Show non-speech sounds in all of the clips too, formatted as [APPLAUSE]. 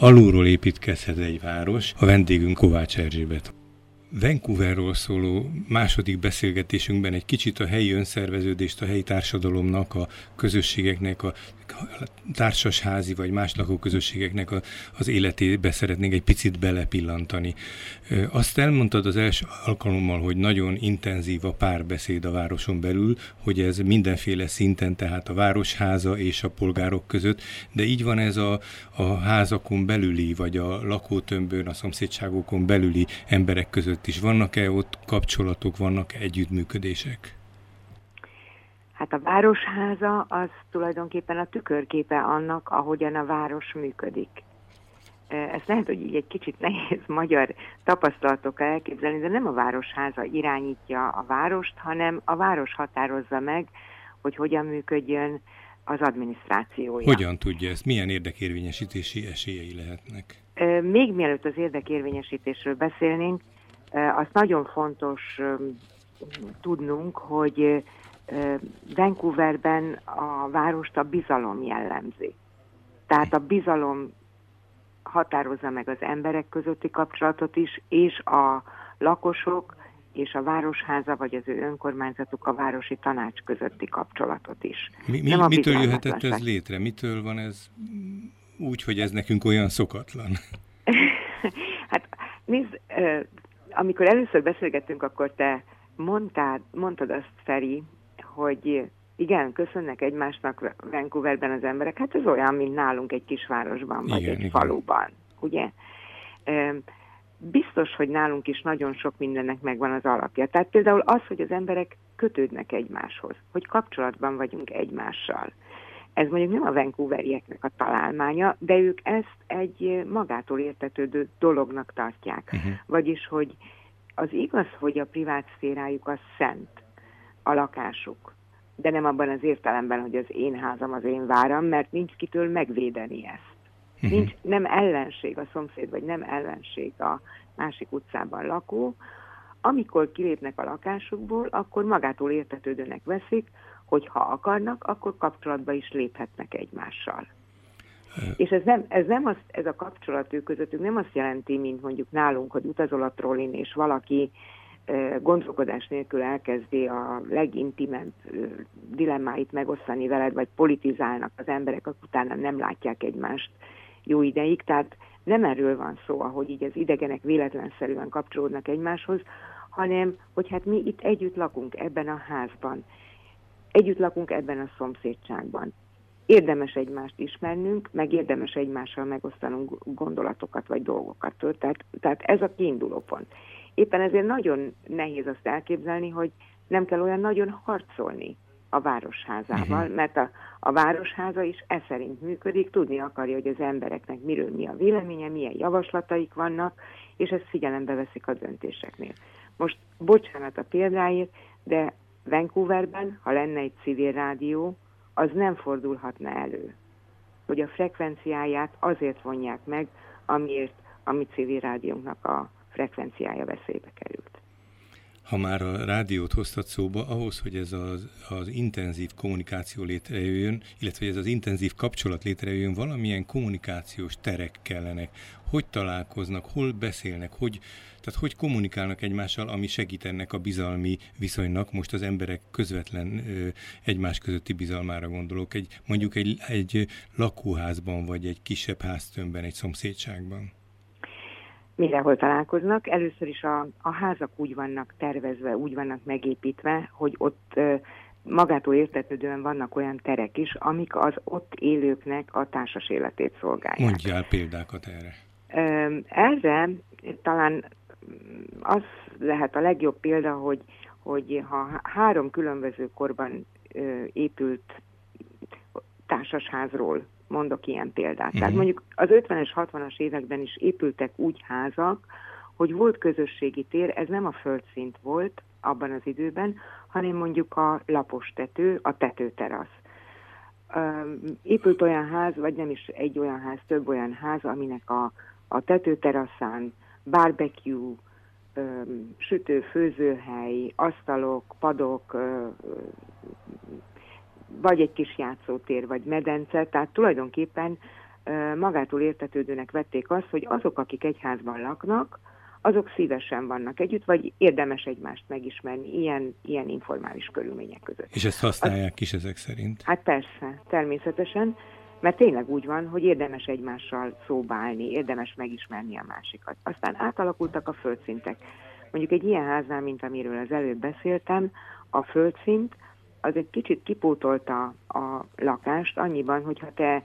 alulról építkezhet egy város. A vendégünk Kovács Erzsébet. Vancouverról szóló második beszélgetésünkben egy kicsit a helyi önszerveződést, a helyi társadalomnak, a közösségeknek, a társasházi vagy más lakóközösségeknek a, az életébe szeretnénk egy picit belepillantani. Azt elmondtad az első alkalommal, hogy nagyon intenzív a párbeszéd a városon belül, hogy ez mindenféle szinten, tehát a városháza és a polgárok között, de így van ez a, a házakon belüli, vagy a lakótömbön, a szomszédságokon belüli emberek között is. Vannak-e ott kapcsolatok, vannak együttműködések? Hát a városháza az tulajdonképpen a tükörképe annak, ahogyan a város működik. Ezt lehet, hogy így egy kicsit [LAUGHS] nehéz magyar tapasztalatokkal elképzelni, de nem a városháza irányítja a várost, hanem a város határozza meg, hogy hogyan működjön az adminisztrációja. Hogyan tudja ezt? Milyen érdekérvényesítési esélyei lehetnek? Még mielőtt az érdekérvényesítésről beszélnénk, azt nagyon fontos tudnunk, hogy Vancouverben a várost a bizalom jellemzi. Tehát a bizalom határozza meg az emberek közötti kapcsolatot is, és a lakosok és a városháza vagy az ő önkormányzatuk a városi tanács közötti kapcsolatot is. Mi, mi, mitől jöhetett ez létre? Mitől van ez úgy, hogy ez nekünk olyan szokatlan? [LAUGHS] hát nézd, amikor először beszélgettünk, akkor te mondtad, mondtad azt, Feri, hogy igen, köszönnek egymásnak Vancouverben az emberek, hát ez olyan, mint nálunk egy kisvárosban, vagy igen, egy igen. faluban, ugye? Biztos, hogy nálunk is nagyon sok mindennek megvan az alapja. Tehát például az, hogy az emberek kötődnek egymáshoz, hogy kapcsolatban vagyunk egymással. Ez mondjuk nem a Vancouverieknek a találmánya, de ők ezt egy magától értetődő dolognak tartják. Uh-huh. Vagyis, hogy az igaz, hogy a privát szférájuk az szent, a lakásuk. De nem abban az értelemben, hogy az én házam az én váram, mert nincs kitől megvédeni ezt. Uh-huh. Nincs, nem ellenség a szomszéd, vagy nem ellenség a másik utcában lakó. Amikor kilépnek a lakásukból, akkor magától értetődőnek veszik, hogy ha akarnak, akkor kapcsolatba is léphetnek egymással. És ez nem, ez nem az, ez a kapcsolat ő közöttük nem azt jelenti, mint mondjuk nálunk, hogy utazol a trollin, és valaki gondolkodás nélkül elkezdi a legintimebb dilemmáit megosztani veled, vagy politizálnak az emberek, akik utána nem látják egymást jó ideig. Tehát nem erről van szó, ahogy így az idegenek véletlenszerűen kapcsolódnak egymáshoz, hanem hogy hát mi itt együtt lakunk ebben a házban, együtt lakunk ebben a szomszédságban. Érdemes egymást ismernünk, meg érdemes egymással megosztanunk gondolatokat vagy dolgokat. Tehát, tehát ez a kiinduló pont. Éppen ezért nagyon nehéz azt elképzelni, hogy nem kell olyan nagyon harcolni a városházával, uh-huh. mert a, a városháza is e szerint működik, tudni akarja, hogy az embereknek miről mi a véleménye, milyen javaslataik vannak, és ezt figyelembe veszik a döntéseknél. Most bocsánat a példáért, de Vancouverben, ha lenne egy civil rádió, az nem fordulhatna elő, hogy a frekvenciáját azért vonják meg, amiért a mi civil rádiónknak a frekvenciája veszélybe került. Ha már a rádiót hoztat szóba, ahhoz, hogy ez az, az intenzív kommunikáció létrejöjjön, illetve hogy ez az intenzív kapcsolat létrejöjjön, valamilyen kommunikációs terek kellenek. Hogy találkoznak, hol beszélnek, hogy, tehát hogy kommunikálnak egymással, ami segít ennek a bizalmi viszonynak. Most az emberek közvetlen egymás közötti bizalmára gondolok. Egy, mondjuk egy, egy lakóházban, vagy egy kisebb háztömbben, egy szomszédságban mindenhol találkoznak. Először is a, a házak úgy vannak tervezve, úgy vannak megépítve, hogy ott magától értetődően vannak olyan terek is, amik az ott élőknek a társas életét szolgálják. Mondjál példákat erre. Erre talán az lehet a legjobb példa, hogy, hogy ha három különböző korban épült társasházról mondok ilyen példát. Uh-huh. Tehát mhm. mondjuk az 50-es, 60-as években is épültek úgy házak, hogy volt közösségi tér, ez nem a földszint volt abban az időben, hanem mondjuk a lapos tető, a tetőterasz. Épült olyan ház, vagy nem is egy olyan ház, több olyan ház, aminek a, a tetőteraszán barbecue, sütő, főzőhely, asztalok, padok, vagy egy kis játszótér, vagy medence, tehát tulajdonképpen magától értetődőnek vették azt, hogy azok, akik egy házban laknak, azok szívesen vannak együtt, vagy érdemes egymást megismerni ilyen, ilyen informális körülmények között. És ezt használják az, is ezek szerint? Hát persze, természetesen, mert tényleg úgy van, hogy érdemes egymással szóbálni, érdemes megismerni a másikat. Aztán átalakultak a földszintek. Mondjuk egy ilyen háznál, mint amiről az előbb beszéltem, a földszint az egy kicsit kipótolta a lakást annyiban, hogyha te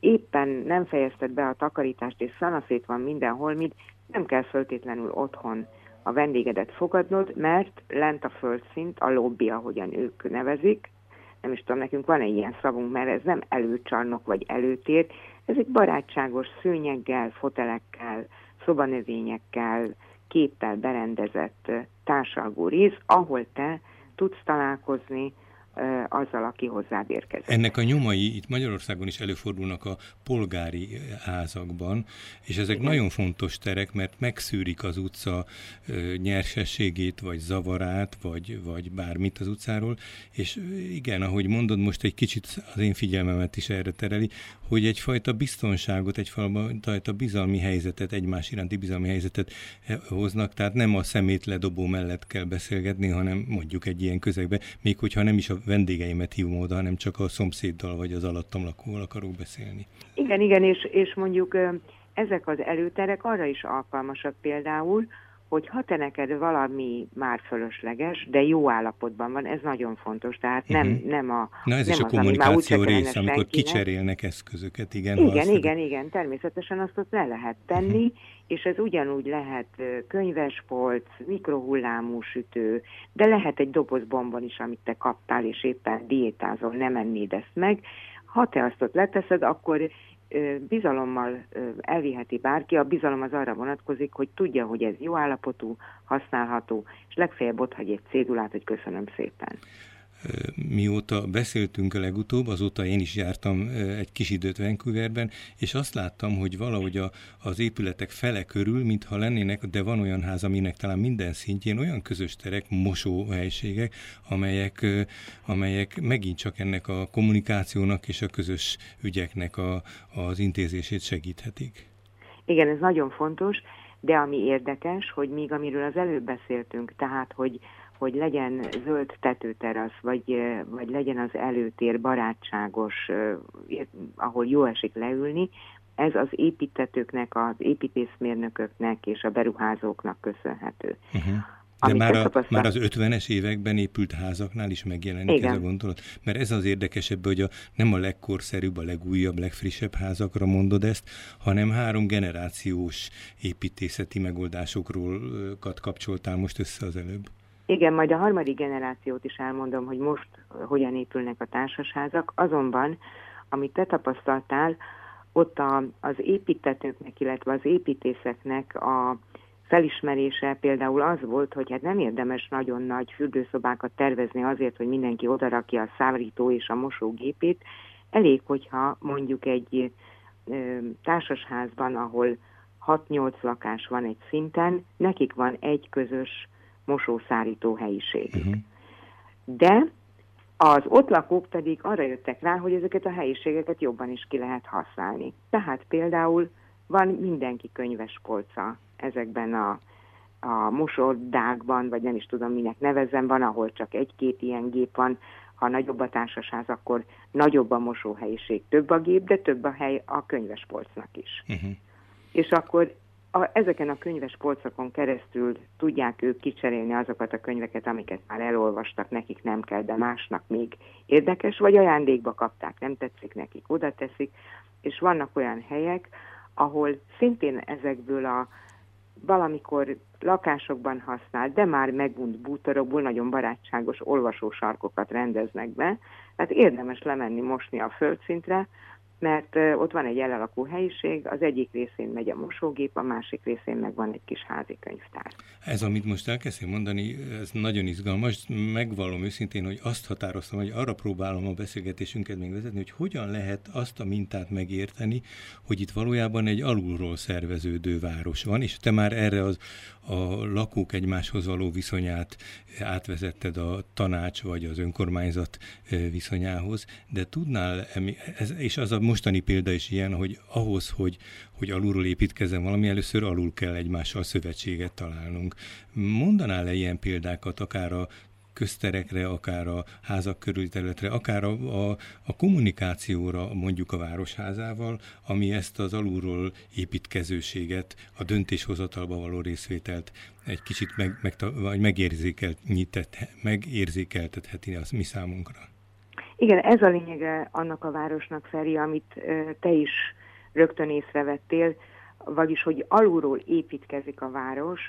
éppen nem fejezted be a takarítást, és szanaszét van mindenhol, mint nem kell föltétlenül otthon a vendégedet fogadnod, mert lent a földszint, a lobby, ahogyan ők nevezik, nem is tudom, nekünk van egy ilyen szavunk, mert ez nem előcsarnok vagy előtér, ez egy barátságos szőnyeggel, fotelekkel, szobanövényekkel, képpel berendezett társalgó rész, ahol te tudsz találkozni azzal, aki hozzád érkezik. Ennek a nyomai itt Magyarországon is előfordulnak a polgári házakban, és ezek igen. nagyon fontos terek, mert megszűrik az utca nyersességét, vagy zavarát, vagy, vagy bármit az utcáról, és igen, ahogy mondod, most egy kicsit az én figyelmemet is erre tereli, hogy egyfajta biztonságot, egyfajta bizalmi helyzetet, egymás iránti bizalmi helyzetet hoznak, tehát nem a szemét ledobó mellett kell beszélgetni, hanem mondjuk egy ilyen közegbe, még hogyha nem is a vendégeimet hívom oda, hanem csak a szomszéddal vagy az alattam lakóval akarok beszélni. Igen, igen, és, és mondjuk ezek az előterek arra is alkalmasak például, hogy ha te neked valami már fölösleges, de jó állapotban van, ez nagyon fontos. Tehát nem, uh-huh. nem a Na ez nem is a kommunikáció része, amikor kicserélnek eszközöket, igen. Igen, igen, igen, természetesen azt ott le lehet tenni, uh-huh. és ez ugyanúgy lehet könyvespolc, mikrohullámú sütő, de lehet egy dobozbomban is, amit te kaptál, és éppen diétázol, nem ennéd ezt meg. Ha te azt ott leteszed, akkor bizalommal elviheti bárki, a bizalom az arra vonatkozik, hogy tudja, hogy ez jó állapotú, használható, és legfeljebb ott hagy egy cédulát, hogy köszönöm szépen mióta beszéltünk a legutóbb, azóta én is jártam egy kis időt Vancouverben, és azt láttam, hogy valahogy a, az épületek fele körül, mintha lennének, de van olyan ház, aminek talán minden szintjén olyan közös terek, mosóhelységek, amelyek, amelyek megint csak ennek a kommunikációnak és a közös ügyeknek a, az intézését segíthetik. Igen, ez nagyon fontos, de ami érdekes, hogy míg amiről az előbb beszéltünk, tehát, hogy hogy legyen zöld tetőterasz, vagy, vagy legyen az előtér barátságos, ahol jó esik leülni, ez az építetőknek, az építészmérnököknek és a beruházóknak köszönhető. Uh-huh. De már, a, már az 50-es években épült házaknál is megjelenik Igen. ez a gondolat? Mert ez az érdekesebb, hogy a, nem a legkorszerűbb, a legújabb, legfrissebb házakra mondod ezt, hanem három generációs építészeti megoldásokról kapcsoltál most össze az előbb. Igen, majd a harmadik generációt is elmondom, hogy most hogyan épülnek a társasházak, azonban, amit te tapasztaltál, ott a, az építetőknek, illetve az építészeknek a felismerése például az volt, hogy hát nem érdemes nagyon nagy fürdőszobákat tervezni azért, hogy mindenki odarakja a szárító és a mosógépét. Elég, hogyha mondjuk egy ö, társasházban, ahol 6-8 lakás van egy szinten, nekik van egy közös mosószárító helyiség. Uh-huh. De az ott lakók pedig arra jöttek rá, hogy ezeket a helyiségeket jobban is ki lehet használni. Tehát például van mindenki könyves polca ezekben a, a mosodákban, vagy nem is tudom minek nevezem, van, ahol csak egy-két ilyen gép van, ha nagyobb a társaság, akkor nagyobb a mosóhelyiség, több a gép, de több a hely a könyvespolcnak is. Uh-huh. És akkor a, ezeken a könyves polcokon keresztül tudják ők kicserélni azokat a könyveket, amiket már elolvastak, nekik nem kell, de másnak még érdekes, vagy ajándékba kapták, nem tetszik nekik, oda teszik, és vannak olyan helyek, ahol szintén ezekből a valamikor lakásokban használt, de már megunt bútorokból nagyon barátságos olvasósarkokat rendeznek be, tehát érdemes lemenni mosni a földszintre, mert ott van egy elalakú helyiség, az egyik részén megy a mosógép, a másik részén meg van egy kis házi könyvtár. Ez, amit most elkezdtem mondani, ez nagyon izgalmas. Megvallom őszintén, hogy azt határoztam, hogy arra próbálom a beszélgetésünket még vezetni, hogy hogyan lehet azt a mintát megérteni, hogy itt valójában egy alulról szerveződő város van, és te már erre az a lakók egymáshoz való viszonyát átvezetted a tanács vagy az önkormányzat viszonyához, de tudnál, és az a mostani példa is ilyen, hogy ahhoz, hogy, hogy alulról építkezzen valami, először alul kell egymással szövetséget találnunk. Mondanál-e ilyen példákat, akár a közterekre, akár a házak körüli területre, akár a, a, a kommunikációra mondjuk a városházával, ami ezt az alulról építkezőséget, a döntéshozatalba való részvételt egy kicsit meg, meg, vagy megérzékeltetheti az mi számunkra. Igen, ez a lényege annak a városnak, Feri, amit te is rögtön észrevettél, vagyis, hogy alulról építkezik a város,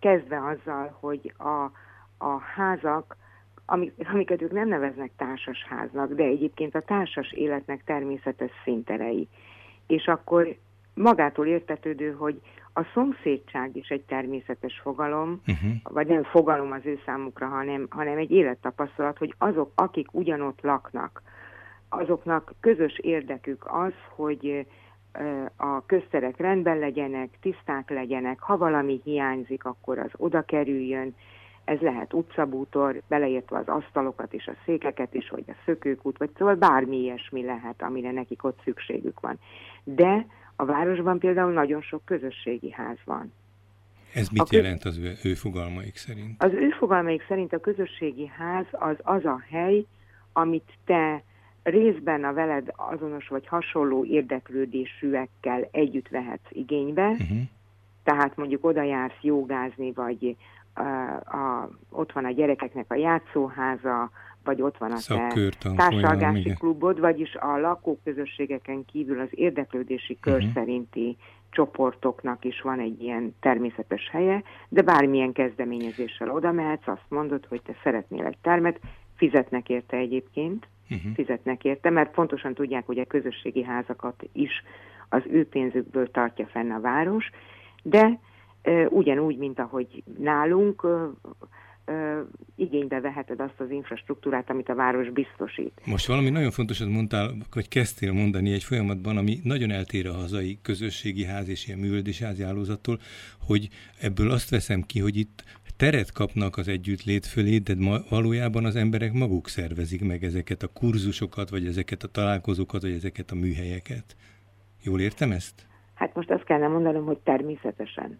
kezdve azzal, hogy a a házak, amiket ők nem neveznek társasháznak, de egyébként a társas életnek természetes szinterei. És akkor magától értetődő, hogy a szomszédság is egy természetes fogalom, uh-huh. vagy nem fogalom az ő számukra, hanem, hanem egy élettapasztalat, hogy azok, akik ugyanott laknak, azoknak közös érdekük az, hogy a közterek rendben legyenek, tiszták legyenek, ha valami hiányzik, akkor az oda kerüljön, ez lehet utcabútor, beleértve az asztalokat és a székeket is, vagy a szökőkút, vagy szóval bármi ilyesmi lehet, amire nekik ott szükségük van. De a városban például nagyon sok közösségi ház van. Ez mit köz... jelent az ő, ő fogalmaik szerint? Az ő fogalmaik szerint a közösségi ház az az a hely, amit te részben a veled azonos vagy hasonló érdeklődésűekkel együtt vehetsz igénybe, uh-huh. tehát mondjuk oda jársz jogázni, vagy a, ott van a gyerekeknek a játszóháza, vagy ott van a te társalgási klubod, vagyis a lakóközösségeken kívül az érdeklődési kör uh-huh. szerinti csoportoknak is van egy ilyen természetes helye, de bármilyen kezdeményezéssel oda mehetsz, azt mondod, hogy te szeretnél egy termet, fizetnek érte egyébként, uh-huh. fizetnek érte, mert pontosan tudják, hogy a közösségi házakat is az ő pénzükből tartja fenn a város, de ugyanúgy, mint ahogy nálunk, igénybe veheted azt az infrastruktúrát, amit a város biztosít. Most valami nagyon fontosat mondtál, vagy kezdtél mondani egy folyamatban, ami nagyon eltér a hazai közösségi ház és ilyen művöldési házi hogy ebből azt veszem ki, hogy itt teret kapnak az együttlét fölé, de ma valójában az emberek maguk szervezik meg ezeket a kurzusokat, vagy ezeket a találkozókat, vagy ezeket a műhelyeket. Jól értem ezt? Hát most azt kellene mondanom, hogy természetesen.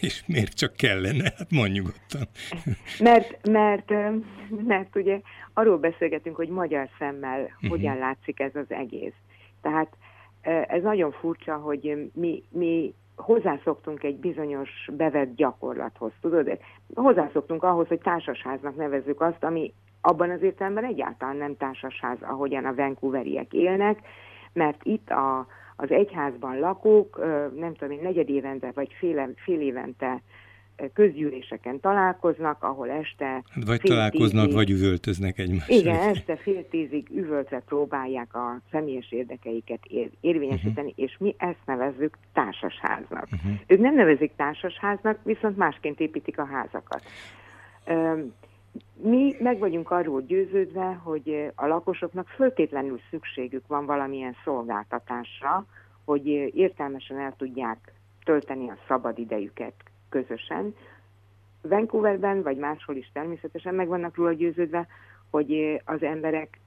És miért csak kellene? Hát mondjuk nyugodtan. Mert, mert, mert ugye arról beszélgetünk, hogy magyar szemmel uh-huh. hogyan látszik ez az egész. Tehát ez nagyon furcsa, hogy mi, mi hozzászoktunk egy bizonyos bevett gyakorlathoz, tudod? Hozzászoktunk ahhoz, hogy társasháznak nevezzük azt, ami abban az értelemben egyáltalán nem társasház, ahogyan a Vancouveriek élnek, mert itt a, az egyházban lakók, nem tudom én, negyed évente vagy fél, fél évente közgyűléseken találkoznak, ahol este... Vagy találkoznak, tízig, vagy üvöltöznek egymással. Igen, este fél tízig üvöltve próbálják a személyes érdekeiket ér, érvényesíteni, uh-huh. és mi ezt nevezzük társasháznak. Uh-huh. Ők nem nevezik társasháznak, viszont másként építik a házakat. Mi meg vagyunk arról győződve, hogy a lakosoknak föltétlenül szükségük van valamilyen szolgáltatásra, hogy értelmesen el tudják tölteni a szabad idejüket közösen. Vancouverben, vagy máshol is természetesen meg vannak róla győződve, hogy az embereknek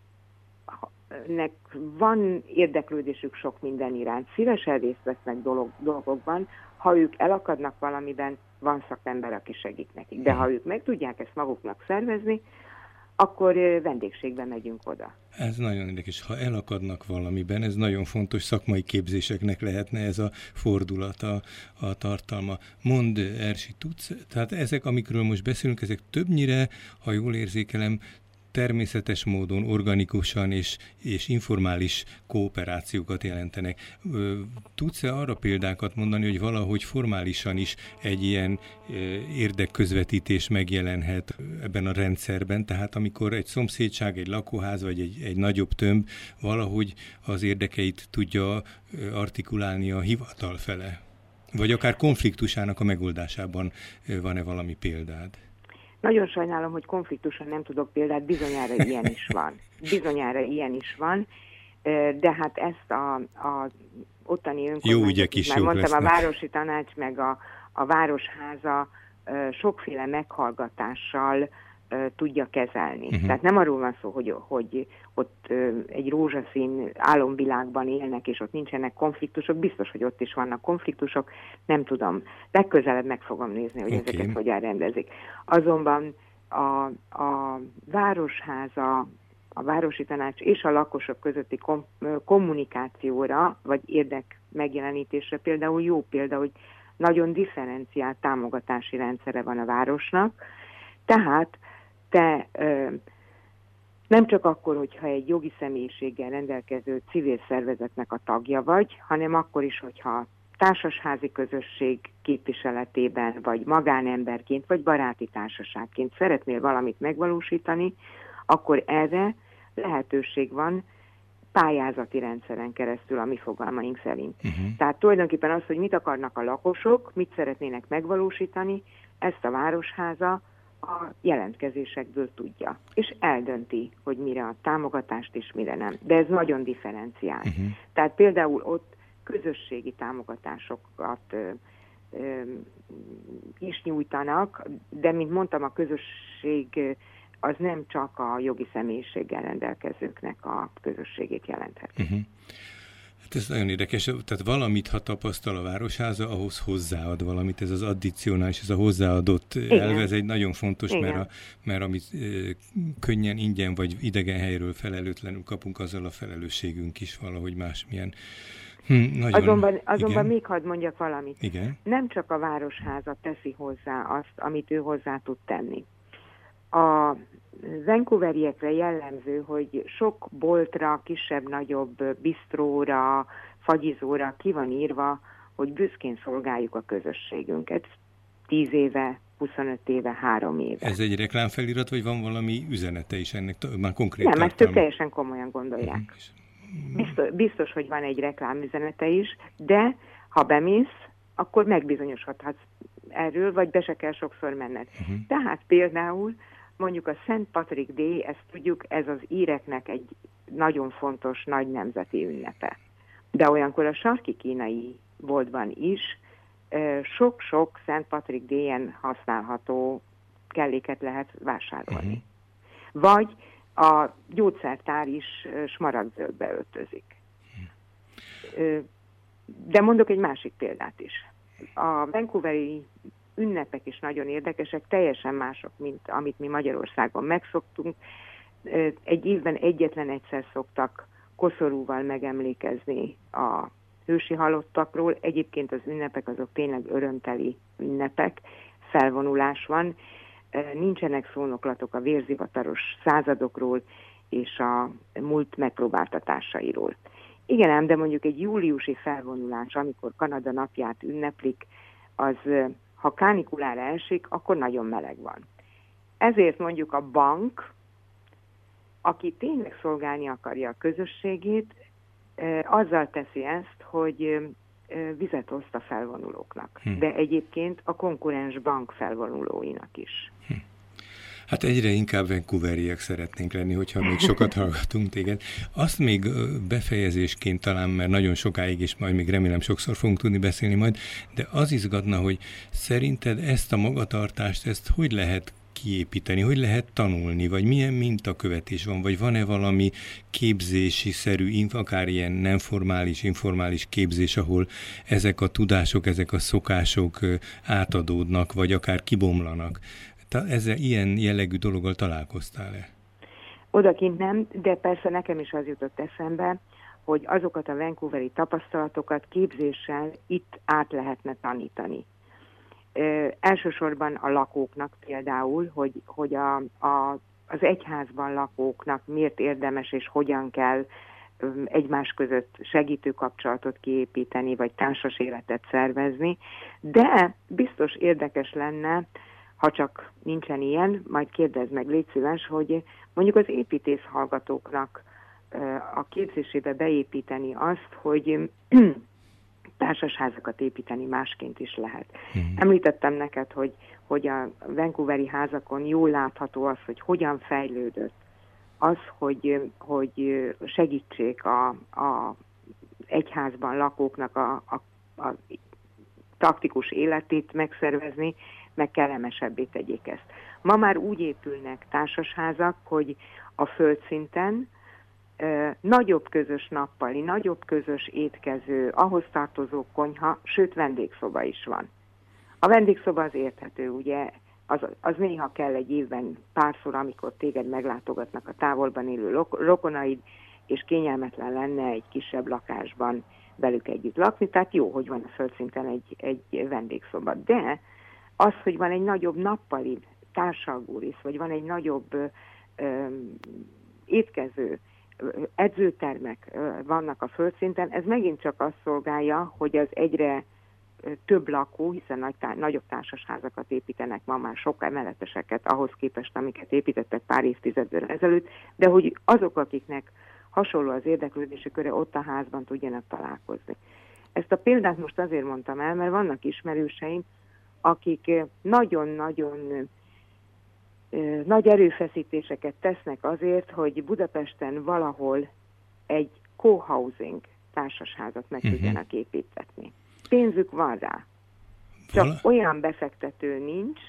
van érdeklődésük sok minden iránt. Szívesen részt vesznek dolog, dolgokban, ha ők elakadnak valamiben, van szakember, aki segít nekik. De ha ők meg tudják ezt maguknak szervezni, akkor vendégségbe megyünk oda. Ez nagyon érdekes. Ha elakadnak valamiben, ez nagyon fontos szakmai képzéseknek lehetne ez a fordulat, a, a tartalma. Mond, Ersi, tudsz? Tehát ezek, amikről most beszélünk, ezek többnyire, ha jól érzékelem, természetes módon, organikusan és, és informális kooperációkat jelentenek. Tudsz-e arra példákat mondani, hogy valahogy formálisan is egy ilyen érdekközvetítés megjelenhet ebben a rendszerben? Tehát amikor egy szomszédság, egy lakóház vagy egy, egy nagyobb tömb valahogy az érdekeit tudja artikulálni a hivatal fele? Vagy akár konfliktusának a megoldásában van-e valami példád? Nagyon sajnálom, hogy konfliktusan nem tudok példát, bizonyára ilyen is van. Bizonyára ilyen is van, de hát ezt a, a ottani önkormányzat, is már mondtam, lesznek. a városi tanács, meg a, a városháza sokféle meghallgatással tudja kezelni. Uh-huh. Tehát nem arról van szó, hogy, hogy ott egy rózsaszín álomvilágban élnek, és ott nincsenek konfliktusok. Biztos, hogy ott is vannak konfliktusok. Nem tudom. Legközelebb meg fogom nézni, hogy okay. ezeket hogyan rendezik. Azonban a, a városháza, a városi tanács és a lakosok közötti kom, kommunikációra, vagy érdek megjelenítésre például jó példa, hogy nagyon differenciált támogatási rendszere van a városnak, tehát te nem csak akkor, hogyha egy jogi személyiséggel rendelkező civil szervezetnek a tagja vagy, hanem akkor is, hogyha társasházi közösség képviseletében, vagy magánemberként, vagy baráti társaságként szeretnél valamit megvalósítani, akkor erre lehetőség van pályázati rendszeren keresztül a mi fogalmaink szerint. Uh-huh. Tehát tulajdonképpen az, hogy mit akarnak a lakosok, mit szeretnének megvalósítani, ezt a városháza a jelentkezésekből tudja, és eldönti, hogy mire a támogatást és mire nem. De ez nagyon differenciál. Uh-huh. Tehát például ott közösségi támogatásokat ö, ö, is nyújtanak, de mint mondtam, a közösség az nem csak a jogi személyiséggel rendelkezőknek a közösségét jelenthet. Uh-huh. Hát ez nagyon érdekes, tehát valamit, ha tapasztal a Városháza, ahhoz hozzáad valamit, ez az addicionális, ez a hozzáadott Igen. ez egy nagyon fontos, Igen. mert, a, mert amit e, könnyen, ingyen vagy idegen helyről felelőtlenül kapunk, azzal a felelősségünk is valahogy másmilyen. Hm, nagyon, azonban azonban még hadd mondjak valamit. Igen. Nem csak a Városháza teszi hozzá azt, amit ő hozzá tud tenni. A Vancouveriekre jellemző, hogy sok boltra, kisebb-nagyobb bistróra, fagyizóra ki van írva, hogy büszkén szolgáljuk a közösségünket. 10 éve, 25 éve, 3 éve. Ez egy reklámfelirat, vagy van valami üzenete is ennek már konkrét Nem, ezt ők teljesen komolyan gondolják. Uh-huh. Biztos, biztos, hogy van egy reklámüzenete is, de ha bemész, akkor megbizonyosodhatsz erről, vagy be se kell sokszor menned. Uh-huh. Tehát például mondjuk a Szent Patrik Day, ezt tudjuk, ez az íreknek egy nagyon fontos nagy nemzeti ünnepe. De olyankor a sarki kínai boltban is sok-sok Szent Patrik Day-en használható kelléket lehet vásárolni. Uh-huh. Vagy a gyógyszertár is smaragdzöldbe öltözik. Uh-huh. De mondok egy másik példát is. A Vancouveri ünnepek is nagyon érdekesek, teljesen mások, mint amit mi Magyarországon megszoktunk. Egy évben egyetlen egyszer szoktak koszorúval megemlékezni a hősi halottakról. Egyébként az ünnepek azok tényleg örömteli ünnepek, felvonulás van. Nincsenek szónoklatok a vérzivataros századokról és a múlt megpróbáltatásairól. Igen ám, de mondjuk egy júliusi felvonulás, amikor Kanada napját ünneplik, az ha kánikulára esik, akkor nagyon meleg van. Ezért mondjuk a bank, aki tényleg szolgálni akarja a közösségét, azzal teszi ezt, hogy vizet oszt a felvonulóknak. Hm. De egyébként a konkurens bank felvonulóinak is. Hm. Hát egyre inkább Vancouveriek szeretnénk lenni, hogyha még sokat [LAUGHS] hallgatunk téged. Azt még befejezésként talán, mert nagyon sokáig, és majd még remélem sokszor fogunk tudni beszélni majd, de az izgatna, hogy szerinted ezt a magatartást, ezt hogy lehet kiépíteni, hogy lehet tanulni, vagy milyen mintakövetés van, vagy van-e valami képzési szerű, akár ilyen nem formális, informális képzés, ahol ezek a tudások, ezek a szokások átadódnak, vagy akár kibomlanak. Ezzel ilyen jellegű dologgal találkoztál-e? Odakint nem, de persze nekem is az jutott eszembe, hogy azokat a Vancouveri tapasztalatokat képzéssel itt át lehetne tanítani. Ö, elsősorban a lakóknak például, hogy, hogy a, a, az egyházban lakóknak miért érdemes és hogyan kell egymás között segítő kapcsolatot kiépíteni, vagy társas életet szervezni, de biztos érdekes lenne ha csak nincsen ilyen, majd kérdezd meg, légy szíves, hogy mondjuk az építész hallgatóknak a képzésébe beépíteni azt, hogy [CLEARS THROAT] társasházakat építeni másként is lehet. Mm. Említettem neked, hogy, hogy a Vancouveri házakon jól látható az, hogy hogyan fejlődött az, hogy, hogy segítsék a, a egyházban lakóknak a, a, a taktikus életét megszervezni, meg kellemesebbé tegyék ezt. Ma már úgy épülnek társasházak, hogy a földszinten nagyobb közös nappali, nagyobb közös étkező, ahhoz tartozó konyha, sőt vendégszoba is van. A vendégszoba az érthető, ugye, az, az néha kell egy évben párszor, amikor téged meglátogatnak a távolban élő rokonaid, és kényelmetlen lenne egy kisebb lakásban velük együtt lakni, tehát jó, hogy van a földszinten egy, egy vendégszoba. De az, hogy van egy nagyobb nappali társalgórisz, vagy van egy nagyobb ö, étkező, edzőtermek vannak a földszinten, ez megint csak azt szolgálja, hogy az egyre több lakó, hiszen nagy, nagyobb társasházakat építenek ma már sok emeleteseket ahhoz képest, amiket építettek pár évtizeddel ezelőtt, de hogy azok, akiknek hasonló az érdeklődési köre, ott a házban tudjanak találkozni. Ezt a példát most azért mondtam el, mert vannak ismerőseim, akik nagyon-nagyon nagy erőfeszítéseket tesznek azért, hogy Budapesten valahol egy co-housing társasházat meg uh-huh. tudjanak építetni. Pénzük van rá. Csak Vala? olyan befektető nincs,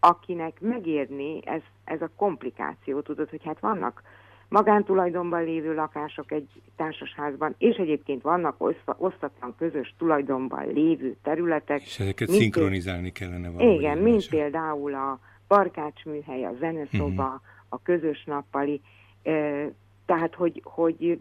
akinek megérni ez, ez a komplikáció, tudod, hogy hát vannak magántulajdonban lévő lakások egy társasházban, és egyébként vannak osztatlan közös tulajdonban lévő területek. És ezeket szinkronizálni kellene valahogy. Igen, mint például a barkácsműhely, a zeneszoba, uh-huh. a közös nappali, tehát hogy, hogy,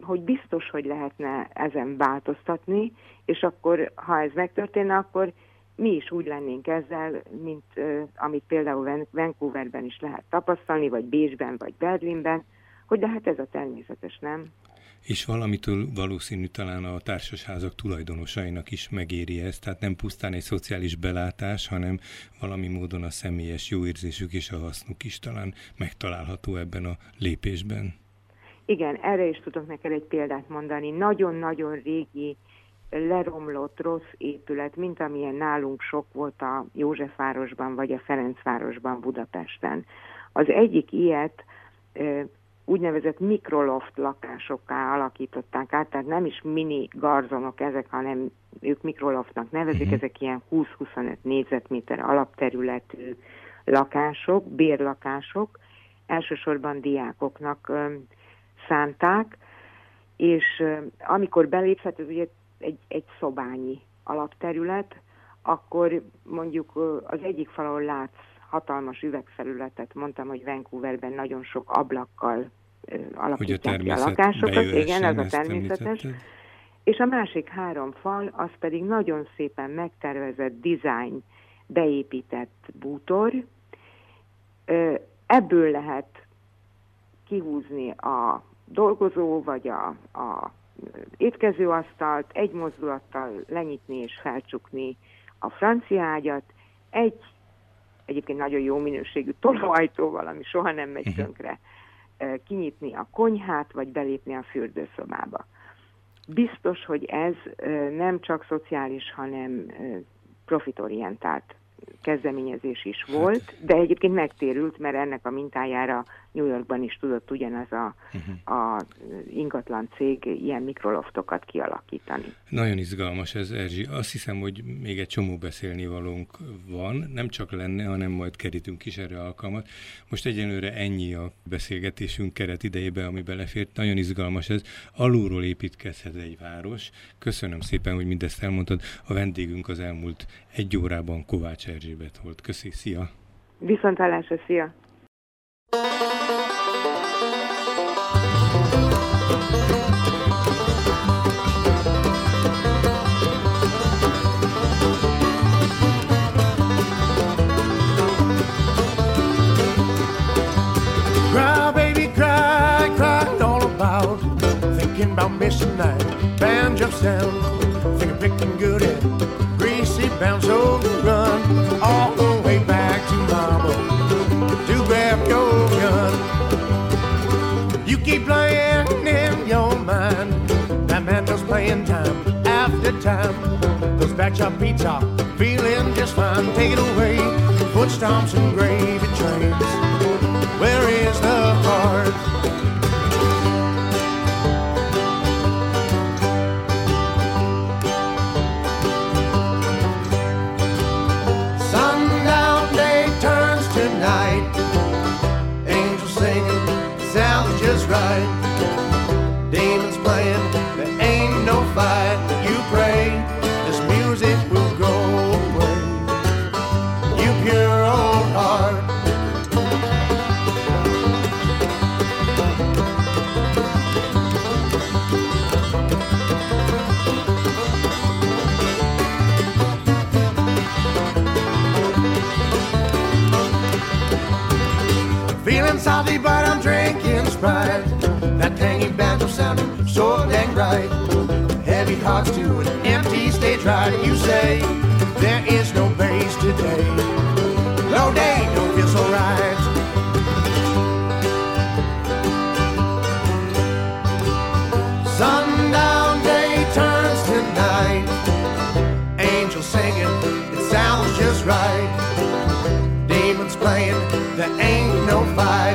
hogy biztos, hogy lehetne ezen változtatni, és akkor, ha ez megtörténne, akkor mi is úgy lennénk ezzel, mint uh, amit például Vancouverben is lehet tapasztalni, vagy Bécsben, vagy Berlinben, hogy de hát ez a természetes, nem? és valamitől valószínű talán a társasházak tulajdonosainak is megéri ez, tehát nem pusztán egy szociális belátás, hanem valami módon a személyes jóérzésük és a hasznuk is talán megtalálható ebben a lépésben. Igen, erre is tudok neked egy példát mondani. Nagyon-nagyon régi, leromlott, rossz épület, mint amilyen nálunk sok volt a Józsefvárosban vagy a Ferencvárosban Budapesten. Az egyik ilyet úgynevezett mikroloft lakásokká alakították át, tehát nem is mini garzonok ezek, hanem ők mikroloftnak nevezik, uh-huh. ezek ilyen 20-25 négyzetméter alapterületű lakások, bérlakások, elsősorban diákoknak szánták, és amikor belépsz, hát ez ugye egy, egy szobányi alapterület, akkor mondjuk az egyik falon látsz hatalmas üvegfelületet, mondtam, hogy Vancouverben nagyon sok ablakkal alapítják ki a lakásokat. Igen, ez a természetes. És a másik három fal, az pedig nagyon szépen megtervezett design, beépített bútor. Ebből lehet kihúzni a dolgozó vagy a, a étkezőasztalt, egy mozdulattal lenyitni és felcsukni a francia ágyat, egy egyébként nagyon jó minőségű tolóajtóval, ami soha nem megy mhm. tönkre, kinyitni a konyhát, vagy belépni a fürdőszobába. Biztos, hogy ez nem csak szociális, hanem profitorientált kezdeményezés is volt, hát. de egyébként megtérült, mert ennek a mintájára New Yorkban is tudott ugyanaz a, uh-huh. a ingatlan cég ilyen mikroloftokat kialakítani. Nagyon izgalmas ez, Erzsi. Azt hiszem, hogy még egy csomó beszélni valónk van, nem csak lenne, hanem majd kerítünk is erre alkalmat. Most egyenlőre ennyi a beszélgetésünk keret idejében, ami belefért. Nagyon izgalmas ez. Alulról építkezhet egy város. Köszönöm szépen, hogy mindezt elmondtad. A vendégünk az elmúlt egy órában Kovács Erzsébet volt. Köszi, szia! Viszontlátásra, szia! thank you time. Those back chop pizza, feeling just fine. Take it away, foot stomps and gravy trains. Where is the heart? Sundown day turns to night. Angels singing, sounds just right. Hearts to an empty stage right. You say there is no bass today. No day don't feel so right. Sundown day turns to night. Angels singing, it sounds just right demons playing, there ain't no fight.